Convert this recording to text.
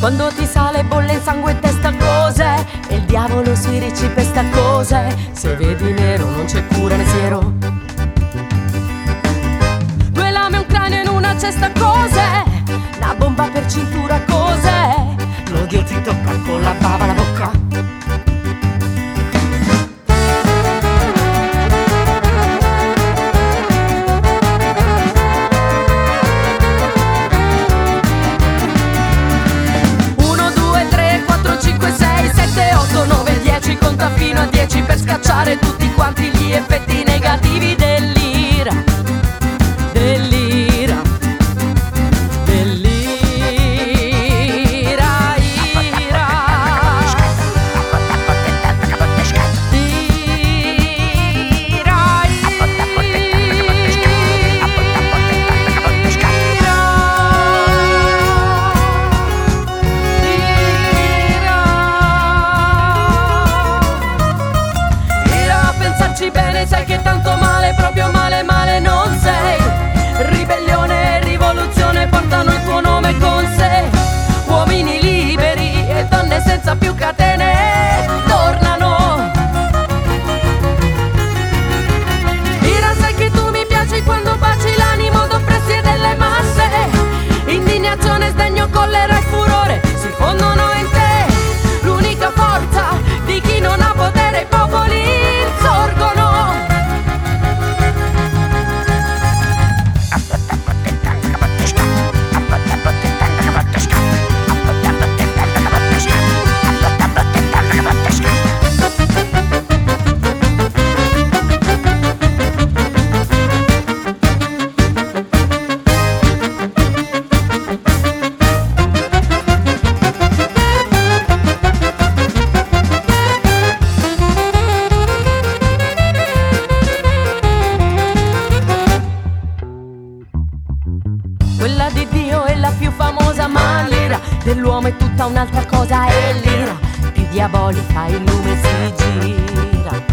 Quando ti sale bolle in sangue e testa cose E il diavolo si ricipesta cose. Se vedi nero non c'è cura né siero. Due lame un cranio in una cesta cose Una bomba per cintura cose. L'odio ti tocca scacciare tutti quanti gli effetti tanto male, proprio male, dell'uomo è tutta un'altra cosa. E l'ira più diabolica il lume si gira.